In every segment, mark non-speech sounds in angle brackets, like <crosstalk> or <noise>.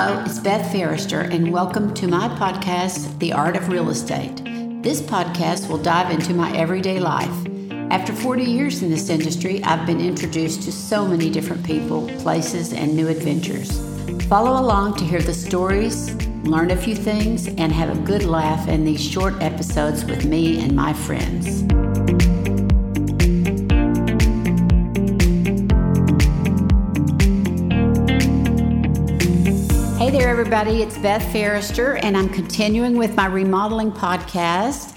Hello, it's Beth Ferester, and welcome to my podcast, The Art of Real Estate. This podcast will dive into my everyday life. After 40 years in this industry, I've been introduced to so many different people, places, and new adventures. Follow along to hear the stories, learn a few things, and have a good laugh in these short episodes with me and my friends. Everybody. It's Beth Ferester, and I'm continuing with my remodeling podcast,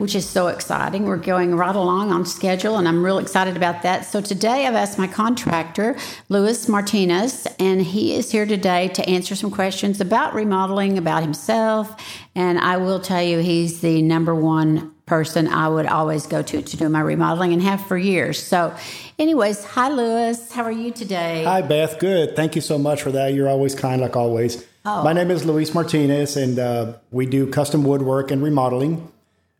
which is so exciting. We're going right along on schedule, and I'm real excited about that. So, today I've asked my contractor, Luis Martinez, and he is here today to answer some questions about remodeling, about himself. And I will tell you, he's the number one person I would always go to to do my remodeling and have for years. So, anyways, hi, Luis. How are you today? Hi, Beth. Good. Thank you so much for that. You're always kind, like always. Oh. My name is Luis Martinez, and uh, we do custom woodwork and remodeling.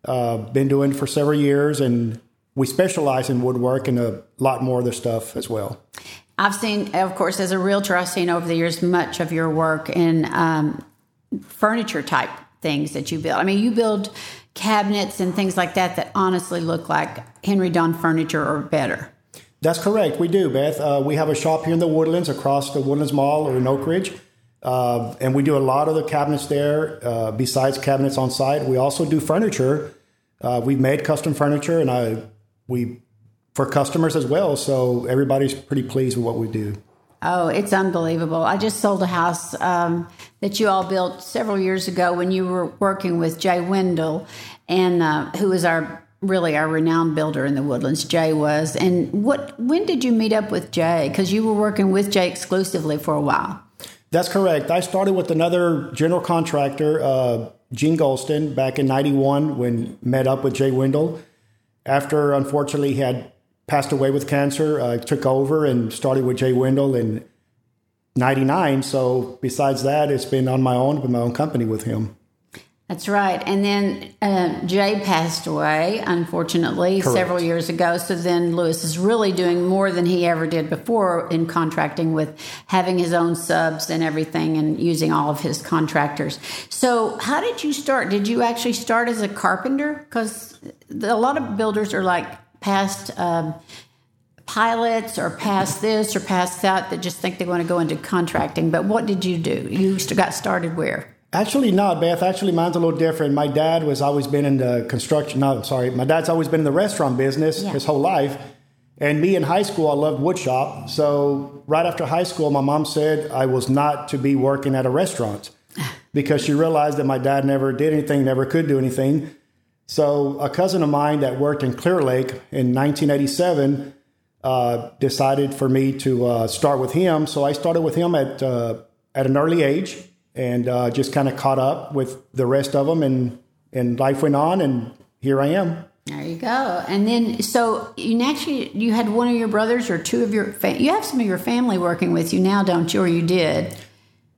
Uh, been doing for several years, and we specialize in woodwork and a lot more other stuff as well. I've seen, of course, as a realtor, I've seen over the years much of your work in um, furniture type things that you build. I mean, you build cabinets and things like that that honestly look like Henredon furniture or better. That's correct. We do, Beth. Uh, we have a shop here in the Woodlands across the Woodlands Mall or in Oak Ridge. Uh, and we do a lot of the cabinets there. Uh, besides cabinets on site, we also do furniture. Uh, we've made custom furniture, and I we for customers as well. So everybody's pretty pleased with what we do. Oh, it's unbelievable. I just sold a house um, that you all built several years ago when you were working with Jay Wendell, and uh, who was our really our renowned builder in the Woodlands. Jay was. And what? When did you meet up with Jay? Because you were working with Jay exclusively for a while. That's correct. I started with another general contractor, uh, Gene Golston, back in '91 when met up with Jay Wendell. After, unfortunately, he had passed away with cancer, I took over and started with Jay Wendell in 99. So besides that, it's been on my own with my own company with him. That's right. And then uh, Jay passed away, unfortunately, Correct. several years ago. So then Luis is really doing more than he ever did before in contracting with having his own subs and everything and using all of his contractors. So, how did you start? Did you actually start as a carpenter? Because a lot of builders are like past. Um, pilots or past this or past that that just think they want to go into contracting but what did you do you got started where Actually, not, Beth. Actually, mine's a little different. My dad was always been in the construction. No, I'm sorry. My dad's always been in the restaurant business Yeah. his whole life. And me in high school, I loved wood shop. So right after high school, my mom said I was not to be working at a restaurant <laughs> because she realized that my dad never did anything, never could do anything. So a cousin of mine that worked in Clear Lake in 1987 uh, decided for me to uh, start with him. So I started with him at uh, at an early age and uh, just kind of caught up with the rest of them, and and life went on, and here I am. there you go and then so you actually you had one of your brothers or two of your fa- you have some of your family working with you now don't you or you did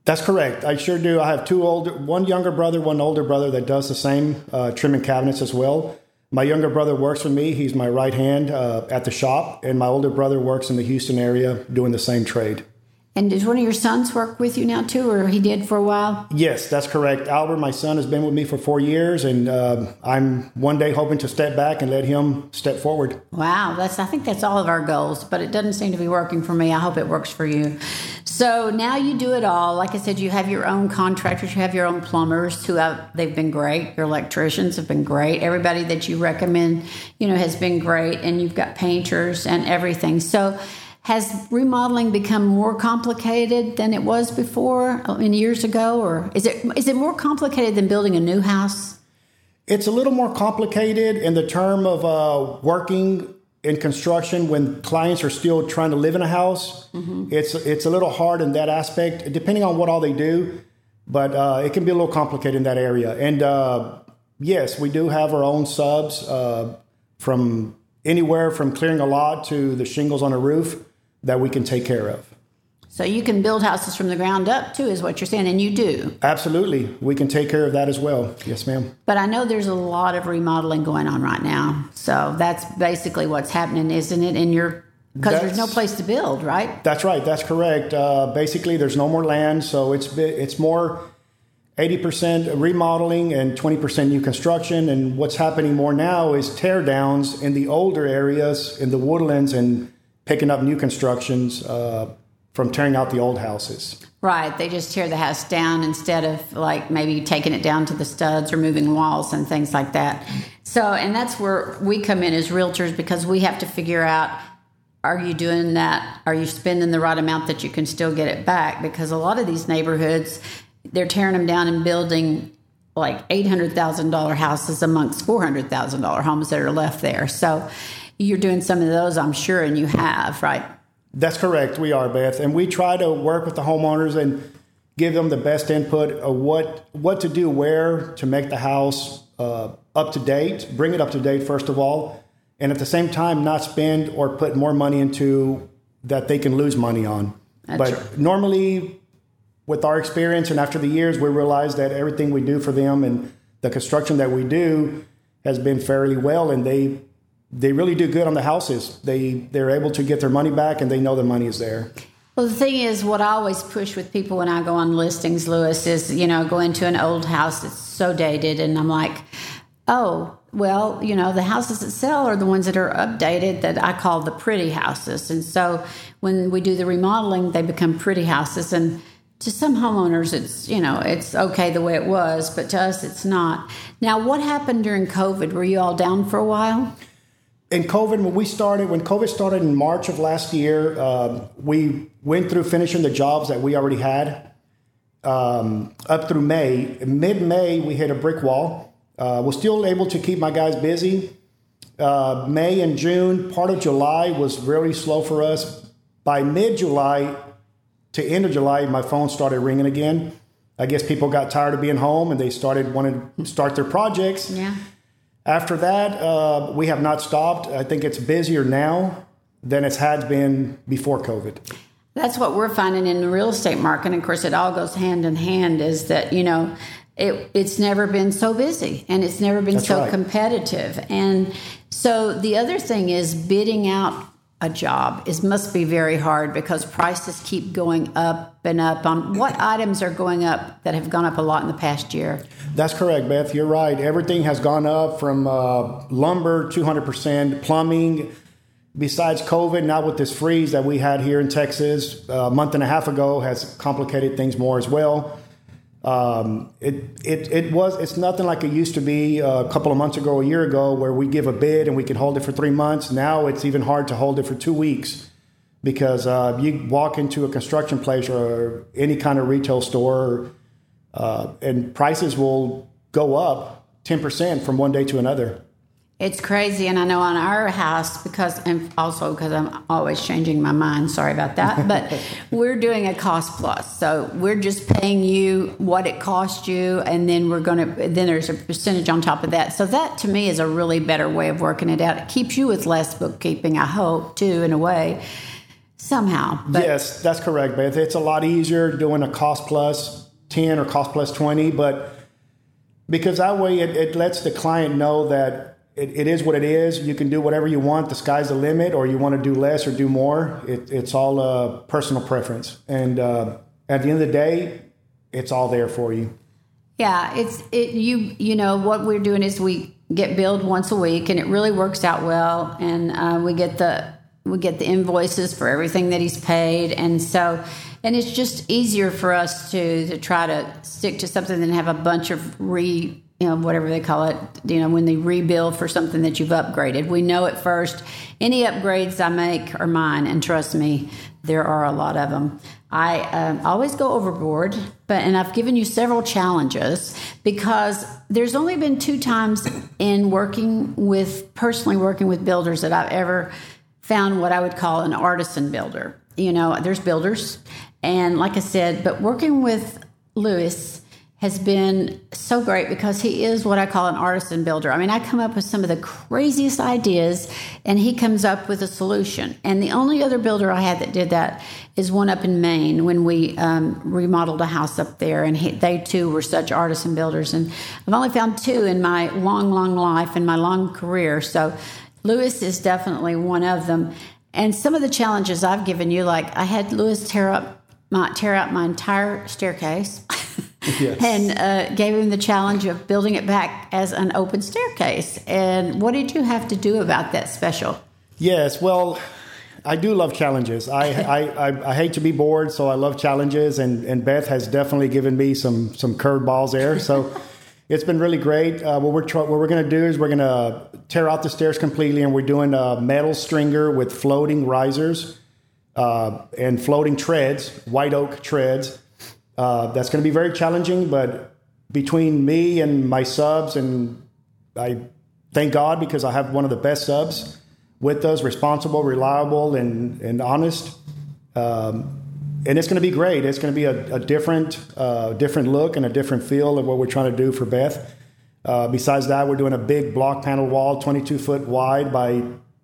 That's correct. I sure do. I have two older, one younger brother, one older brother that does the same uh, trimming cabinets as well. My younger brother works for me. He's my right hand uh, at the shop, and my older brother works in the Houston area doing the same trade. And does one of your sons work with you now too, or he did for a while? Yes, that's correct. Albert, my son, has been with me for four years, and um I'm one day hoping to step back and let him step forward. Wow, that's I think that's all of our goals, but it doesn't seem to be working for me. I hope it works for you. So now you do it all. Like I said, you have your own contractors, you have your own plumbers who have they've been great. Your electricians have been great. Everybody that you recommend, you know, has been great, and you've got painters and everything. So. Has remodeling become more complicated than it was before, I mean, years ago, or is it is it more complicated than building a new house? It's a little more complicated in the term of uh, working in construction when clients are still trying to live in a house. It's it's a little hard in that aspect, depending on what all they do. But uh, it can be a little complicated in that area. And uh, yes, we do have our own subs uh, from anywhere from clearing a lot to the shingles on a roof that we can take care of. So you can build houses from the ground up too, is what you're saying, and you do. Absolutely, we can take care of that as well. Yes, ma'am. But I know there's a lot of remodeling going on right now. So that's basically what's happening, isn't it? In your because there's no place to build, right? That's right. That's correct. Uh, basically, there's no more land, so it's it's more 80% remodeling and 20% new construction. And what's happening more now is tear downs in the older areas, in the woodlands, and picking up new constructions uh, from tearing out the old houses. Right. They just tear the house down instead of like maybe taking it down to the studs or moving walls and things like that. So, and that's where we come in as realtors because we have to figure out are you doing that? Are you spending the right amount that you can still get it back? Because a lot of these neighborhoods, they're tearing them down and building like $800,000 houses amongst $400,000 homes that are left there. So you're doing some of those, I'm sure, and you have, right? That's correct. We are, Beth. And we try to work with the homeowners and give them the best input of what, what to do where to make the house uh, up to date, bring it up to date, first of all, and at the same time, not spend or put more money into that they can lose money on. That's but normally, with our experience and after the years, we realize that everything we do for them and the construction that we do has been fairly well, and they they really do good on the houses. They they're able to get their money back, and they know the money is there. Well, the thing is, what I always push with people when I go on listings, Luis, is you know go into an old house that's so dated, and I'm like, oh, well, you know, the houses that sell are the ones that are updated that I call the pretty houses, and so when we do the remodeling, they become pretty houses, and to some homeowners it's you know it's okay the way it was but to us it's not. Now what happened during covid? Were you all down for a while in covid when we started when covid started in march of last year um, we went through finishing the jobs that we already had um, up through may mid-may we hit a brick wall uh, we're still able to keep my guys busy uh, may and june part of july was really slow for us by mid-july to end of July, my phone started ringing again. I guess people got tired of being home and they started wanting to start their projects. Yeah. After that, uh, we have not stopped. I think it's busier now than it had been before COVID. That's what we're finding in the real estate market. And of course, it all goes hand in hand is that, you know, it, it's never been so busy and it's never been That's so right. competitive. And so the other thing is bidding out a job. Is must be very hard because prices keep going up and up. On what items are going up that have gone up a lot in the past year? That's correct beth. You're right. Everything has gone up from uh, lumber 200% plumbing. Besides covid now with this freeze that we had here in texas uh, a month and a half ago has complicated things more as well um, it, it, it was it's nothing like it used to be a couple of months ago, a year ago, where we give a bid and we can hold it for three months. Now it's even hard to hold it for two weeks because uh, you walk into a construction place or any kind of retail store, uh, and prices will go up ten percent from one day to another. It's crazy, and I know on our house because, and also because I'm always changing my mind. Sorry about that, <laughs> but we're doing a cost plus, so we're just paying you what it cost you, and then we're going to then there's a percentage on top of that. So that to me is a really better way of working it out. It keeps you with less bookkeeping, I hope, too, in a way, somehow. But, yes, that's correct, Beth. It's a lot easier doing a cost plus ten or cost plus twenty, but because that way it, it lets the client know that it, it is what it is. You can do whatever you want. The sky's the limit, or you want to do less or do more. It, it's all a personal preference. And uh, at the end of the day, it's all there for you. Yeah, it's it. You you know what we're doing is we get billed once a week, and it really works out well. And uh, we get the we get the invoices for everything that he's paid, and so and it's just easier for us to to try to stick to something than have a bunch of re you know, whatever they call it, you know, when they rebuild for something that you've upgraded. We know at first any upgrades I make are mine, and trust me, there are a lot of them. I um, always go overboard, but and I've given you several challenges because there's only been two times in working with personally working with builders that I've ever found what I would call an artisan builder. You know, there's builders, and like I said, but working with Luis has been so great because he is what I call an artisan builder. I mean, I come up with some of the craziest ideas and he comes up with a solution. And the only other builder I had that did that is one up in Maine when we um, remodeled a house up there. And he, they too were such artisan builders. And I've only found two in my long, long life, and my long career. So Luis is definitely one of them. And some of the challenges I've given you, like I had Luis tear up my tear out my entire staircase. <laughs> Yes. and uh, gave him the challenge of building it back as an open staircase. And what did you have to do about that special? Yes, well, I do love challenges. I, <laughs> I, I, I, hate to be bored, so I love challenges. And, and Beth has definitely given me some some curveballs there. So <laughs> it's been really great. Uh, what we're what we're going to do is we're going to tear out the stairs completely, and we're doing a metal stringer with floating risers uh, and floating treads, white oak treads. Uh, that's going to be very challenging, but between me and my subs, and I thank God because I have one of the best subs with us, responsible, reliable, and, and honest. Um, and it's going to be great. It's going to be a, a different, uh, different look and a different feel of what we're trying to do for Beth. Uh, besides that, we're doing a big block panel wall, 22 foot wide by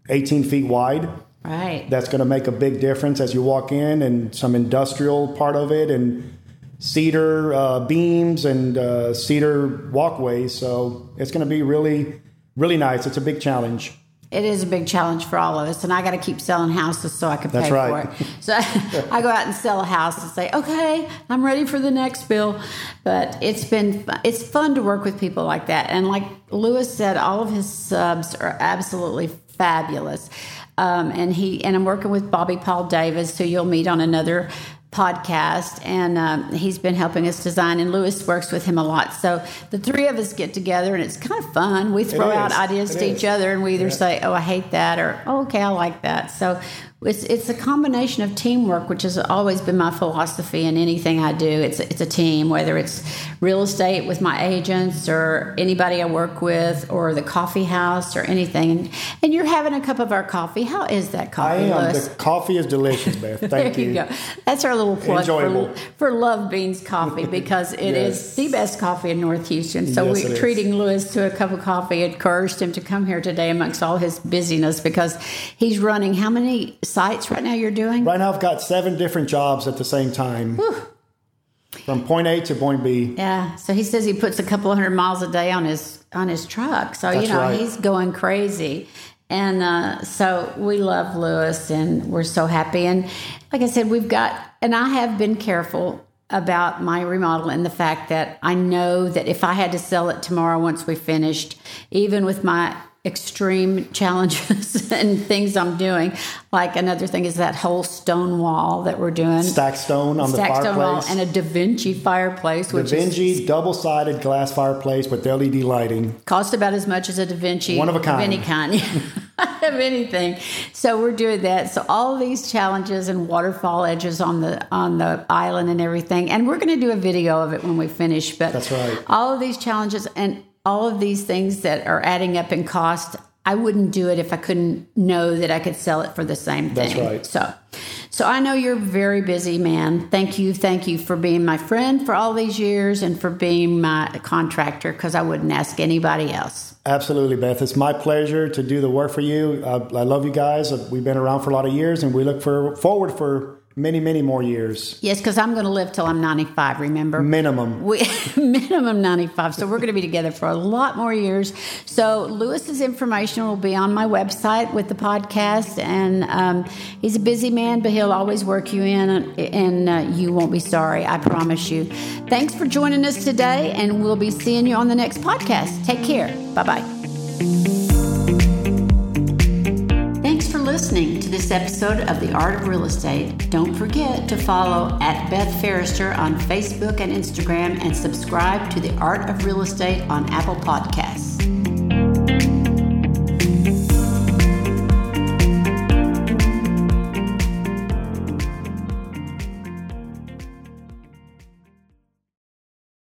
18 feet wide. Right. That's going to make a big difference as you walk in, and some industrial part of it, and cedar uh, beams and uh, cedar walkways. So it's going to be really, really nice. It's a big challenge. It is a big challenge for all of us, and I got to keep selling houses so I can pay right. for it. So <laughs> I go out and sell a house and say, "Okay, I'm ready for the next bill." But it's been it's fun to work with people like that, and like Luis said, all of his subs are absolutely fabulous. Um, and he and I'm working with Bobby Paul Davis, who you'll meet on another podcast and um, he's been helping us design and luis works with him a lot so the three of us get together and it's kind of fun we throw out ideas it to is. each other and we either yeah. say oh i hate that or oh, okay i like that so it's it's a combination of teamwork, which has always been my philosophy in anything I do. It's it's a team, whether it's real estate with my agents or anybody I work with, or the coffee house or anything. And, you're having a cup of our coffee. How is that coffee? I am. The coffee is delicious, Beth. <laughs> Thank there you. you. go. That's our little plug for, for, Love Beans Coffee <laughs> because it yes. is the best coffee in North Houston. So yes, we're treating Luis to a cup of coffee. Encouraged him to come here today amongst all his busyness because he's running how many sites right now you're doing? Right now, I've got seven different jobs at the same time. Whew. From point A to point B. Yeah. So he says he puts a couple hundred miles a day on his on his truck. So That's you know right. he's going crazy. And uh, so we love Luis, and we're so happy. And like I said, we've got, and I have been careful about my remodel and the fact that I know that if I had to sell it tomorrow once we finished, even with my extreme challenges <laughs> and things I'm doing. Like another thing is that whole stone wall that we're doing. Stack stone on Stack the fireplace. Stone wall and a Da Vinci fireplace. Da Vinci double-sided glass fireplace with LED lighting. Cost about as much as a Da Vinci. One of a kind. Of any kind. <laughs> of anything. So we're doing that. So all these challenges and waterfall edges on the on the island and everything. And we're going to do a video of it when we finish. But that's right. All of these challenges and all of these things that are adding up in cost, I wouldn't do it if I couldn't know that I could sell it for the same thing. That's right. So, so I know you're very busy, man. Thank you, thank you for being my friend for all these years and for being my contractor because I wouldn't ask anybody else. Absolutely, Beth. It's my pleasure to do the work for you. I, I love you guys. We've been around for a lot of years, and we look for forward for many, many more years. Yes, because I'm going to live till I'm 95, remember? Minimum. We, <laughs> minimum 95. So we're going to be together for a lot more years. So Luis's information will be on my website with the podcast. And um, he's a busy man, but he'll always work you in, and uh, you won't be sorry. I promise you. Thanks for joining us today, and we'll be seeing you on the next podcast. Take care. Bye bye listening to this episode of The Art of Real Estate. Don't forget to follow at Beth Ferester on Facebook and Instagram and subscribe to The Art of Real Estate on Apple Podcasts.